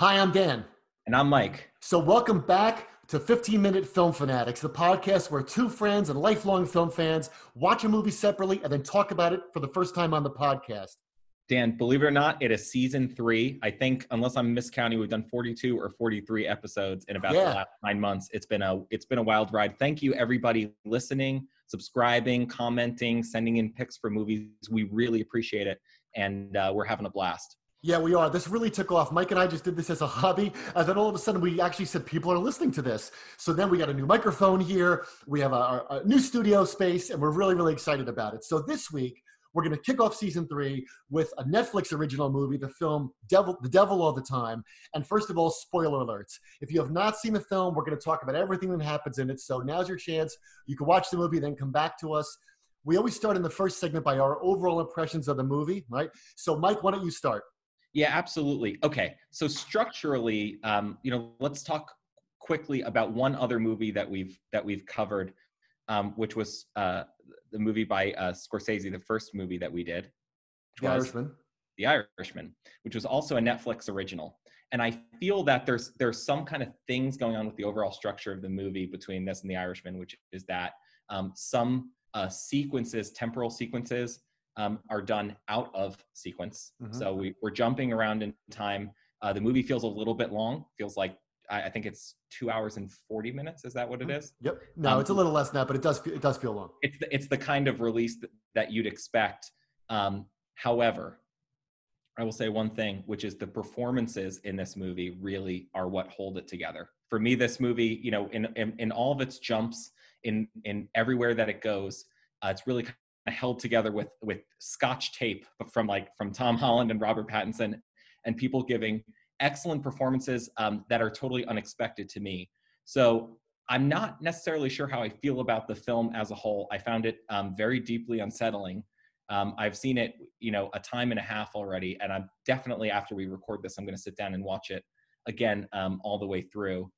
Hi, I'm Dan. And I'm Mike. So, welcome back to 15 Minute Film Fanatics, the podcast where two friends and lifelong film fans watch a movie separately and then talk about it for the first time on the podcast. Dan, believe it or not, it is season three. I think, unless I'm miscounting, we've done 42 or 43 episodes in about yeah. the last nine months. It's been a it's been a wild ride. Thank you, everybody listening, subscribing, commenting, sending in picks for movies. We really appreciate it, and uh, we're having a blast. Yeah, we are. This really took off. Mike and I just did this as a hobby. And then all of a sudden, we actually said people are listening to this. So then we got a new microphone here. We have a, a new studio space, and we're really, really excited about it. So this week, we're going to kick off season three with a Netflix original movie, the film Devil, The Devil All the Time. And first of all, spoiler alerts. If you have not seen the film, we're going to talk about everything that happens in it. So now's your chance. You can watch the movie, then come back to us. We always start in the first segment by our overall impressions of the movie, right? So, Mike, why don't you start? Yeah, absolutely. Okay, so structurally, um, you know, let's talk quickly about one other movie that we've that we've covered, um, which was uh, the movie by uh, Scorsese, the first movie that we did. The Irishman. The Irishman, which was also a Netflix original. And I feel that there's there's some kind of things going on with the overall structure of the movie between this and The Irishman, which is that um, some uh, sequences, temporal sequences, um, are done out of sequence. Mm-hmm. So we, we're jumping around in time. Uh, the movie feels a little bit long. Feels like I, I, think it's two hours and forty minutes. Is that what it mm-hmm. Yep. No, um, it's a little less than that, but it does it does feel long. It's the, it's the kind of release that, that you'd expect. Um, however, I will say one thing, which is the performances in this movie really are what hold it together. For me, this movie, you know, in in, in all of its jumps, in in everywhere that it goes, uh, it's really held together with with scotch tape from like from Tom Holland and Robert Pattinson, and people giving excellent performances um, that are totally unexpected to me. So I'm not necessarily sure how I feel about the film as a whole. I found it um, very deeply unsettling. Um, I've seen it, you know, a time and a half already, and I'm definitely after we record this, I'm going to sit down and watch it again um, all the way through.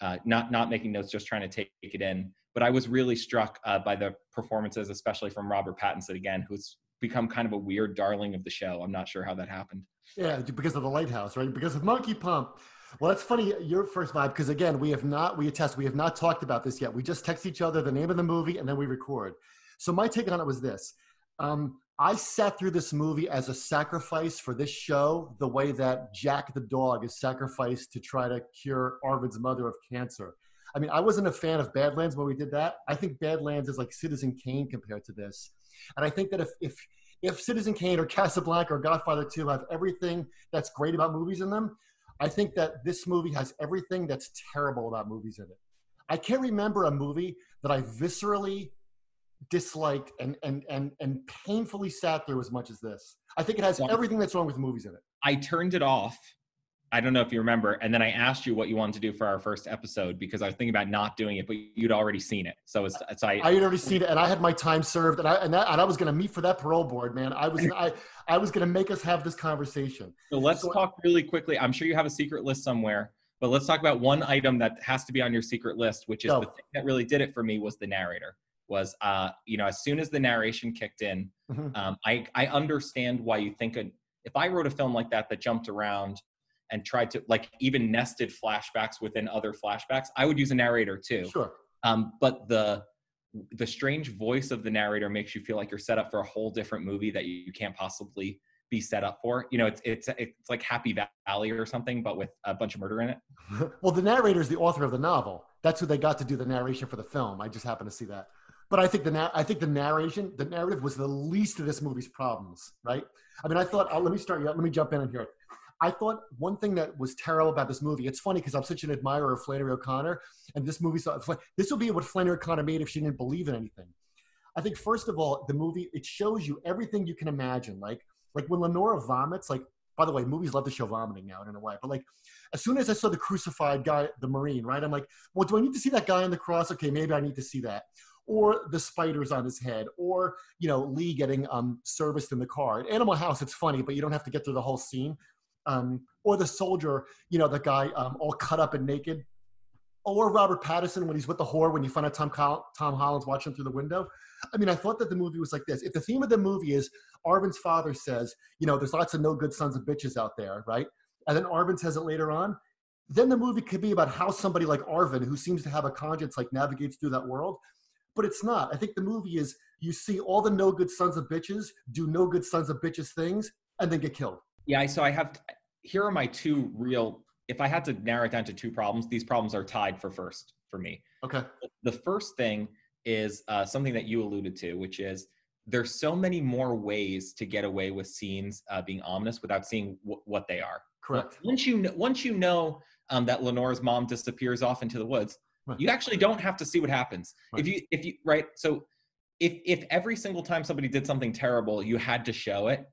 Uh, not not making notes, just trying to take it in. But I was really struck uh, by the performances, especially from Robert Pattinson again, who's become kind of a weird darling of the show. I'm not sure how that happened. Yeah, because of the lighthouse, right? Because of Monkey Pump. Well, that's funny. Your first vibe, because again, we have not, we attest, we have not talked about this yet. We just text each other the name of the movie and then we record. So my take on it was this. Um, I sat through this movie as a sacrifice for this show, the way that Jack the dog is sacrificed to try to cure Arvin's mother of cancer. I mean, I wasn't a fan of Badlands when we did that. I think Badlands is like Citizen Kane compared to this. And I think that if if if Citizen Kane or Casablanca or Godfather 2 have everything that's great about movies in them, I think that this movie has everything that's terrible about movies in it. I can't remember a movie that I viscerally disliked and and and and painfully sat through as much as this. I think it has everything that's wrong with movies in it. I turned it off I don't know if you remember. And then I asked you what you wanted to do for our first episode because I was thinking about not doing it, but you'd already seen it. So it's, it's I, I had already seen it, and I had my time served, and I and, that, and I was going to meet for that parole board, man. I was I I was going to make us have this conversation. So let's so, talk really quickly. I'm sure you have a secret list somewhere, but let's talk about one item that has to be on your secret list, which is the thing that really did it for me was the narrator. Was uh you know as soon as the narration kicked in, mm-hmm. um, I I understand why you think a, if I wrote a film like that that jumped around and tried to like even nested flashbacks within other flashbacks, I would use a narrator too. Sure. Um, but the the strange voice of the narrator makes you feel like you're set up for a whole different movie that you can't possibly be set up for. You know, it's it's it's like Happy Valley or something, but with a bunch of murder in it. well, the narrator is the author of the novel. That's who they got to do the narration for the film. I just happen to see that. But I think the na- I think the narration, the narrative was the least of this movie's problems, right? I mean, I thought, uh, let me start you. Let me jump in on here. I thought one thing that was terrible about this movie, it's funny because I'm such an admirer of Flannery O'Connor, and this movie, this would be what Flannery O'Connor made if she didn't believe in anything. I think first of all, the movie it shows you everything you can imagine. Like like when Lenora vomits, like by the way, movies love to show vomiting now in a way. But like as soon as I saw the crucified guy, the Marine, right? I'm like, well, do I need to see that guy on the cross? Okay, maybe I need to see that. Or the spiders on his head, or you know, Lee getting um, serviced in the car. At Animal House, it's funny, but you don't have to get through the whole scene um, or the soldier, you know, the guy um, all cut up and naked, or Robert Pattinson when he's with the whore when you find out Tom Tom Holland's watching through the window. I mean, I thought that the movie was like this. If the theme of the movie is Arvin's father says, you know, there's lots of no good sons of bitches out there, right? and then Arvin says it later on, then the movie could be about how somebody like Arvin, who seems to have a conscience, like navigates through that world. But it's not. I think the movie is you see all the no good sons of bitches do no good sons of bitches things and then get killed. Yeah, so I have here are my two real if I had to narrow it down to two problems, these problems are tied for first for me. Okay. The first thing is uh, something that you alluded to, which is there's so many more ways to get away with scenes uh, being ominous without seeing w- what they are. Correct. Once you know, once you know um, that Lenore's mom disappears off into the woods, Right. you actually don't have to see what happens. Right. If you if you right, so if if every single time somebody did something terrible, you had to show it,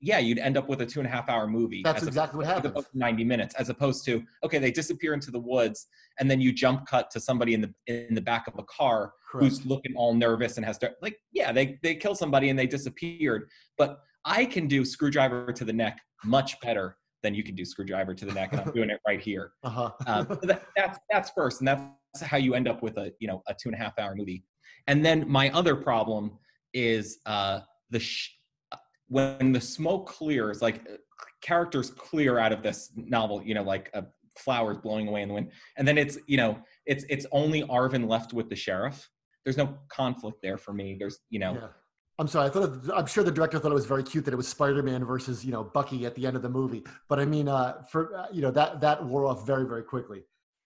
yeah, you'd end up with a two and a half hour movie. That's exactly what happens. 90 minutes, as opposed to okay, they disappear into the woods, and then you jump cut to somebody in the in the back of a car Correct. who's looking all nervous and has to like yeah they they kill somebody and they disappeared but i can do screwdriver to the neck much better than you can do screwdriver to the neck and i'm doing it right here Uh-huh. um, so that, that's that's first and that's how you end up with a you know a two and a half hour movie and then my other problem is uh the sh- when the smoke clears like characters clear out of this novel you know like uh, flowers blowing away in the wind and then it's you know it's it's only arvin left with the sheriff there's no conflict there for me there's you know Yeah. I'm sorry. I thought it, I'm sure the director thought it was very cute that it was Spider-Man versus you know Bucky at the end of the movie. But I mean, uh, for uh, you know that that wore off very very quickly.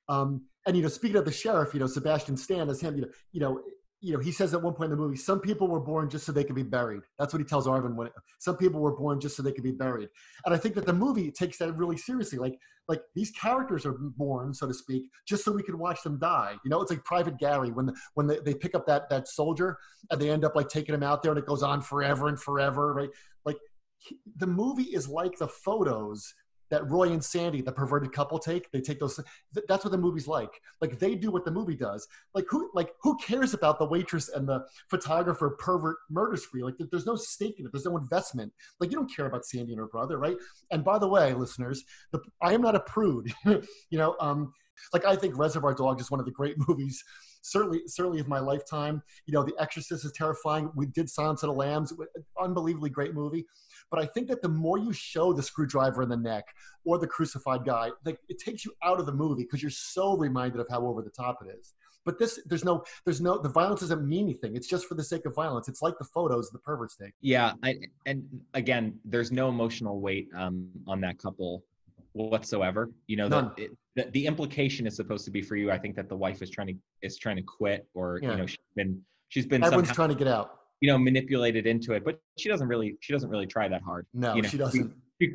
Um, and you know, speaking of the sheriff, you know Sebastian Stan as him. You know, you know, you know, he says at one point in the movie, some people were born just so they could be buried. That's what he tells Arvin. When some people were born just so they could be buried, and I think that the movie takes that really seriously. Like like these characters are born, so to speak, just so we could watch them die. You know, it's like Private Gary when the, when they, they pick up that that soldier and they end up like taking him out there and it goes on forever and forever, right? Like he- the movie is like the photos that Roy and Sandy, the perverted couple, take. They take those. th- That's what the movie's like. Like they do what the movie does. Like who? Like who cares about the waitress and the photographer pervert murder spree? Like there- there's no stake in it. There's no investment. Like you don't care about Sandy and her brother, right? And by the way, listeners, the, I am not a prude. you know, um, like I think Reservoir Dogs is one of the great movies, certainly, certainly of my lifetime. You know, The Exorcist is terrifying. We did Silence of the Lambs, unbelievably great movie. But I think that the more you show the screwdriver in the neck or the crucified guy, like it takes you out of the movie because you're so reminded of how over the top it is. But this, there's no, there's no, the violence doesn't mean anything. It's just for the sake of violence. It's like the photos the perverts take. yeah I, and again there's no emotional weight um on that couple whatsoever you know the, it, the the implication is supposed to be for you i think that the wife is trying to is trying to quit or Yeah. you know she's been she's been Everyone's somehow trying to get out. you know manipulated into it but she doesn't really she doesn't really try that hard No, you know, she doesn't. she-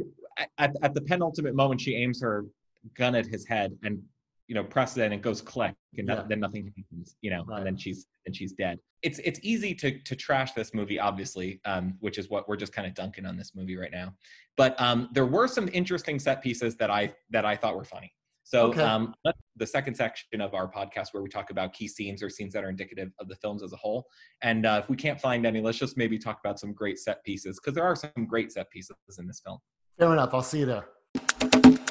at, at the penultimate moment she aims her gun at his head and you know presses it and it goes click and no- then nothing happens you know Right. and then she's and she's dead it's it's easy to to trash this movie obviously um which is what we're just kind of dunking on this movie right now but um there were some interesting set pieces that i that i thought were funny so Okay. um the second section of our podcast where we talk about key scenes or scenes that are indicative of the films as a whole and uh, if we can't find any let's just maybe talk about some great set pieces because there are some great set pieces in this film Fair enough. I'll see you there.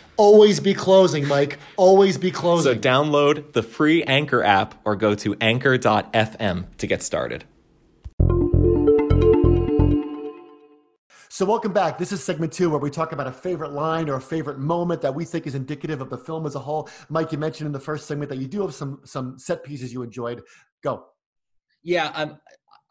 Always be closing, Mike. Always be closing. So download the free Anchor app or go to anchor.fm to get started. So, welcome back. This is segment two where we talk about a favorite line or a favorite moment that we think is indicative of the film as a whole. Mike, you mentioned in the first segment that you do have some some set pieces you enjoyed. Go. Yeah, I'm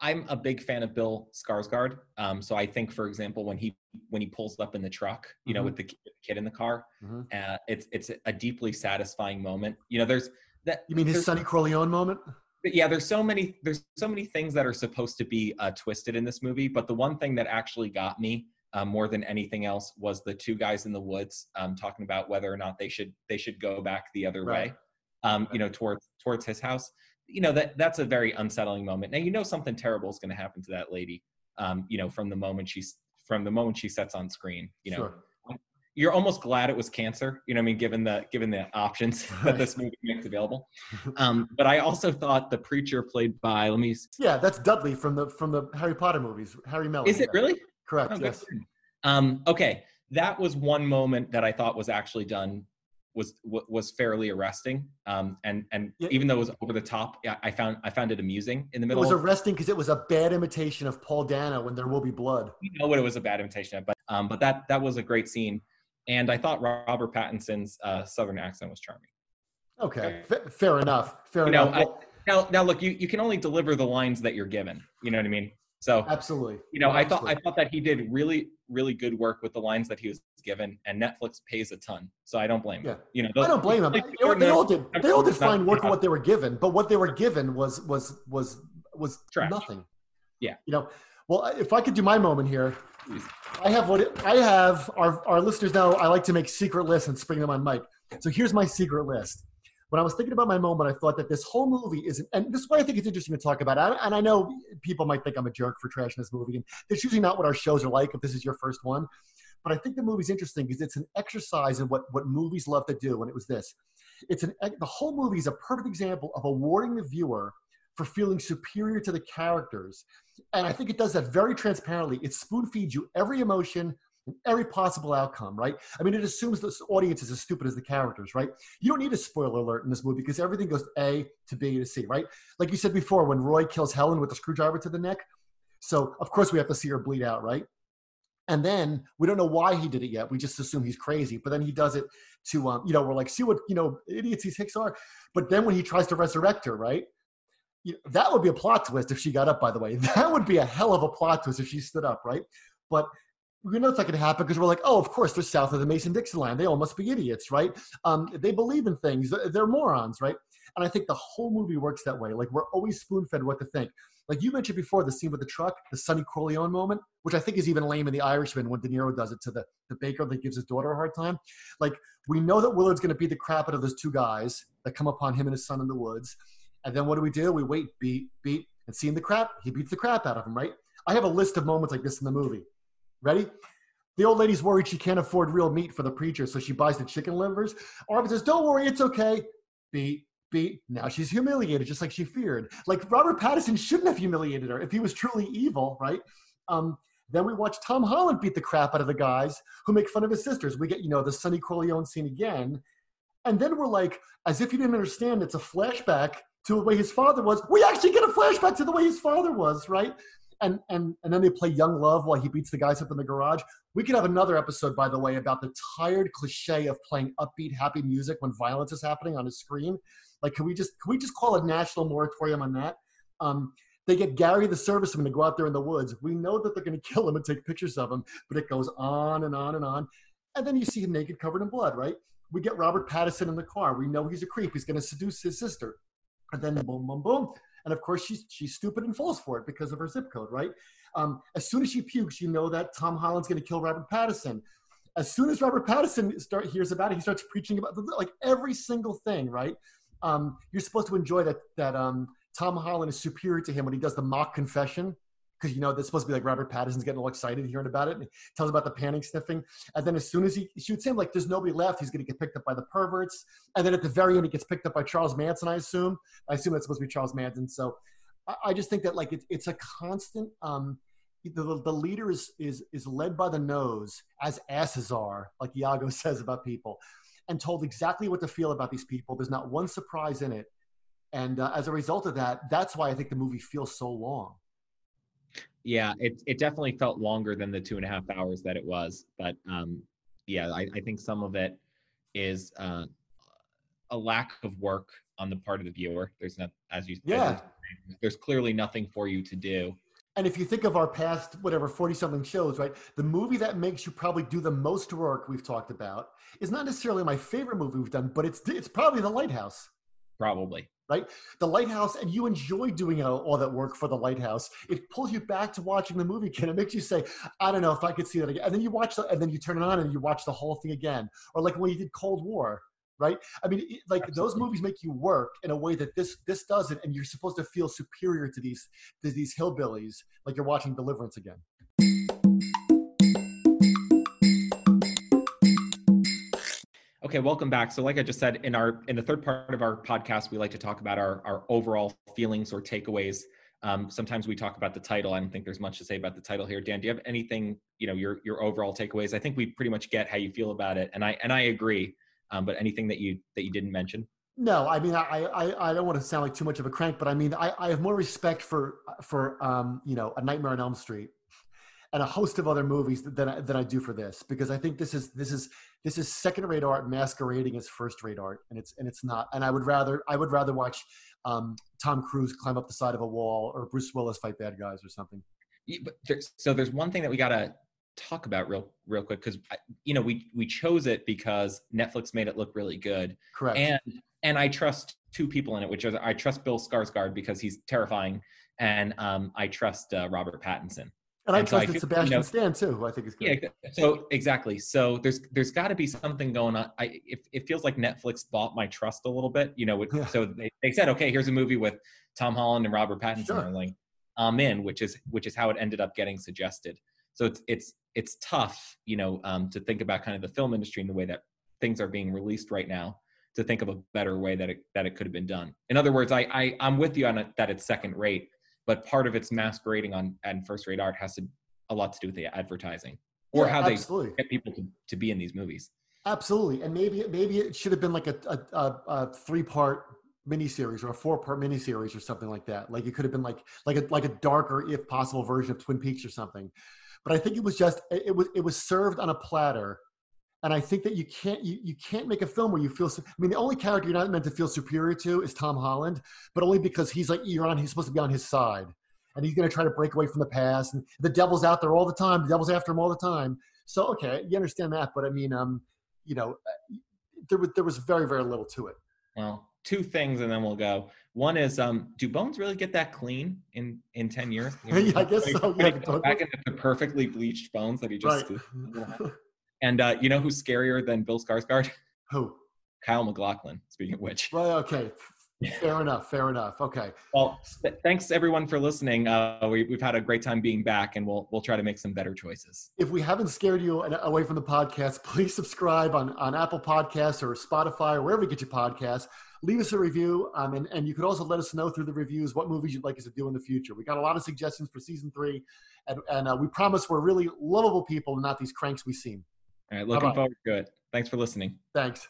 I'm a big fan of Bill Skarsgård. Um, so I think, for example, when he when he pulls up in the truck, you know, Mhm. with the kid in the car, Mhm. uh, it's it's a deeply satisfying moment. You know, there's that. You mean his Sonny Corleone moment? but yeah there's so many there's so many things that are supposed to be uh, twisted in this movie but the one thing that actually got me uh, more than anything else was the two guys in the woods um, talking about whether or not they should they should go back the other Right. way um, you know towards towards his house you know that that's a very unsettling moment now you know something terrible is going to happen to that lady um, you know from the moment she's from the moment she sets on screen you know Sure. you're almost glad it was cancer. You know, what I mean, given the given the options that this movie makes available. Um, but I also thought the preacher played by let me. Yeah, that's Dudley from the from the Harry Potter movies. Harry Melling. Is it really? Correct. Oh, yes. Um, okay, that was one moment that I thought was actually done was was fairly arresting. Um, and and yeah. even though it was over the top, I found I found it amusing in the middle. It was arresting because it was a bad imitation of Paul Dano when There Will Be Blood. You know what it was a bad imitation of, but um, but that that was a great scene, and I thought Robert Pattinson's uh, southern accent was charming. Okay, F- fair enough. Fair you enough. I, now now look, you you can only deliver the lines that you're given. You know what I mean? So absolutely, you know, absolutely. I thought I thought that he did really really good work with the lines that he was given, and Netflix pays a ton, so I don't blame him. Yeah. You know, those, I don't blame him. They, they, all did. They all did fine work with what they were given, but what they were given was was was was Trash. nothing. Yeah. You know, well, if I could do my moment here, I have what it, I have. Our our listeners know I like to make secret lists and spring them on Mike. So here's my secret list when I was thinking about my moment, I thought that this whole movie is, and this is why I think it's interesting to talk about. And I know people might think I'm a jerk for trashing this movie, and that's usually not what our shows are like if this is your first one. But I think the movie's interesting because it's an exercise in what, what movies love to do, and it was this. It's an the whole movie is a perfect example of awarding the viewer for feeling superior to the characters, and I think it does that very transparently. It spoon feeds you every emotion, every possible outcome, right? I mean, it assumes the audience is as stupid as the characters, right? You don't need a spoiler alert in this movie because everything goes A to B to C, right? Like you said before, when Roy kills Helen with the screwdriver to the neck. So, of course, we have to see her bleed out, right? And then we don't know why he did it yet. We just assume he's crazy. But then he does it to, um, you know, we're like, see what, you know, idiots these Hicks are. But then when he tries to resurrect her, right? You know, that would be a plot twist if she got up, by the way. That would be a hell of a plot twist if she stood up, right? But we know it's not going to happen because we're like, oh, of course, they're south of the Mason-Dixon line. They all must be idiots, right? Um, they believe in things. They're morons, right? And I think the whole movie works that way. Like we're always spoon-fed what to think. Like you mentioned before, the scene with the truck, the Sonny Corleone moment, which I think is even lame in The Irishman when De Niro does it to the, the baker that gives his daughter a hard time. Like we know that Willard's going to beat the crap out of those two guys that come upon him and his son in the woods. And then what do we do? We wait, beat, beat, and seeing the crap, he beats the crap out of him, right? I have a list of moments like this in the movie. Ready? The old lady's worried she can't afford real meat for the preacher, so she buys the chicken livers. Arvin says, Don't worry, it's okay. Beat, beat. Now she's humiliated, just like she feared. Like Robert Pattinson shouldn't have humiliated her if he was truly evil, right? Um, then we watch Tom Holland beat the crap out of the guys who make fun of his sisters. We get, you know, the Sonny Corleone scene again. And then we're like, as if you didn't understand, it's a flashback to the way his father was. We actually get a flashback to the way his father was, right? And and and then they play Young Love while he beats the guys up in the garage. We could have another episode, by the way, about the tired cliche of playing upbeat, happy music when violence is happening on a screen. Like, can we just can we just call a national moratorium on that? Um, they get Gary the serviceman to go out there in the woods. We know that they're going to kill him and take pictures of him, but it goes on and on and on. And then you see him naked, covered in blood, right? We get Robert Pattinson in the car. We know he's a creep. He's going to seduce his sister. And then boom, boom, boom. And of course, she's she's stupid and falls for it because of her zip code, right? Um, as soon as she pukes, you know that Tom Holland's going to kill Robert Pattinson. As soon as Robert Pattinson start hears about it, he starts preaching about like every single thing, right? Um, you're supposed to enjoy that that um, Tom Holland is superior to him when he does the mock confession because you know that's supposed to be like Robert Pattinson's getting all excited hearing about it. And he tells about the panic sniffing, and then as soon as he shoots him, like there's nobody left, he's going to get picked up by the perverts, and then at the very end, he gets picked up by Charles Manson. I assume. I assume that's supposed to be Charles Manson. So I, I just think that like it, it's a constant. Um, the, the leader is is is led by the nose, as asses are, like Iago says about people, and told exactly what to feel about these people. There's not one surprise in it. And uh, as a result of that, that's why I think the movie feels so long. Yeah, it it definitely felt longer than the two and a half hours that it was, but um, yeah, I, I think some of it is uh, a lack of work on the part of the viewer. There's not, as you yeah, as there's clearly nothing for you to do. And if you think of our past, whatever, 40 something shows, right? The movie that makes you probably do the most work we've talked about is not necessarily my favorite movie we've done, but it's, it's probably The Lighthouse. Probably right? The Lighthouse, and you enjoy doing all that work for the Lighthouse. It pulls you back to watching the movie again. It makes you say, I don't know if I could see that again. And then you watch the, and then you turn it on and you watch the whole thing again. Or like when you did Cold War, right? I mean, like Absolutely. those movies make you work in a way that this this doesn't, and you're supposed to feel superior to these to these hillbillies, like you're watching Deliverance again. Okay, welcome back. So, like I just said, in our in the third part of our podcast, we like to talk about our our overall feelings or takeaways. Um, sometimes we talk about the title. I don't think there's much to say about the title here. Dan, do you have anything? You know, your your overall takeaways. I think we pretty much get how you feel about it, and I and I agree. Um, but anything that you that you didn't mention? No, I mean, I, I, I don't want to sound like too much of a crank, but I mean, I, I have more respect for, for, um, you know, A Nightmare on Elm Street and a host of other movies than I, than I do for this because I think this is this is this is second rate art masquerading as first rate art and it's and it's not and I would rather I would rather watch um, Tom Cruise climb up the side of a wall or Bruce Willis fight bad guys or something. Yeah, but there's, so there's one thing that we gotta talk about real real quick because you know we we chose it because Netflix made it look really good. Correct. And and I trust two people in it, which are I trust Bill Skarsgård because he's terrifying, and um, I trust uh, Robert Pattinson. And I trusted so Sebastian you know, Stan too, who I think is good. Yeah, so exactly. So there's there's got to be something going on. I it, it feels like Netflix bought my trust a little bit. You know, yeah. so they, they said, okay, here's a movie with Tom Holland and Robert Pattinson. Sure. And like, I'm in, which is which is how it ended up getting suggested. So it's it's it's tough, you know, um, to think about kind of the film industry and the way that things are being released right now. To think of a better way that it that it could have been done. In other words, I, I I'm with you on it that it's second rate but part of its masquerading on and first rate art has to a lot to do with the advertising or yeah, how absolutely. they get people to, to be in these movies. Absolutely and maybe maybe it should have been like a, a, a, a three part miniseries or a four part miniseries or something like that. Like it could have been like like a like a darker if possible version of twin peaks or something. But i think it was just it was it was served on a platter and I think that you can't you, you can't make a film where you feel. I mean, the only character you're not meant to feel superior to is Tom Holland, but only because he's like you're on. He's supposed to be on his side, and he's going to try to break away from the past. And the devil's out there all the time. The devil's after him all the time. So okay, you understand that, but I mean, um, you know, there was there was very very little to it. Well, two things, and then we'll go. One is, um, do bones really get that clean in in ten years? You know, yeah, I guess so. Yeah, back into the perfectly bleached bones that he just. Right. And uh, you know who's scarier than Bill Skarsgård? Who? Kyle MacLachlan. Speaking of which. Well, okay. Fair enough. Fair enough. Okay. Well, th- thanks everyone for listening. Uh, we, have had a great time being back, and we'll we'll try to make some better choices. If we haven't scared you away from the podcast, please subscribe on on Apple Podcasts or Spotify or wherever you get your podcasts. Leave us a review, um, and and you could also let us know through the reviews what movies you'd like us to do in the future. We got a lot of suggestions for season three, and and uh, we promise we're really lovable people, not these cranks we seem. All right, looking Bye-bye. forward to it. Thanks for listening. Thanks.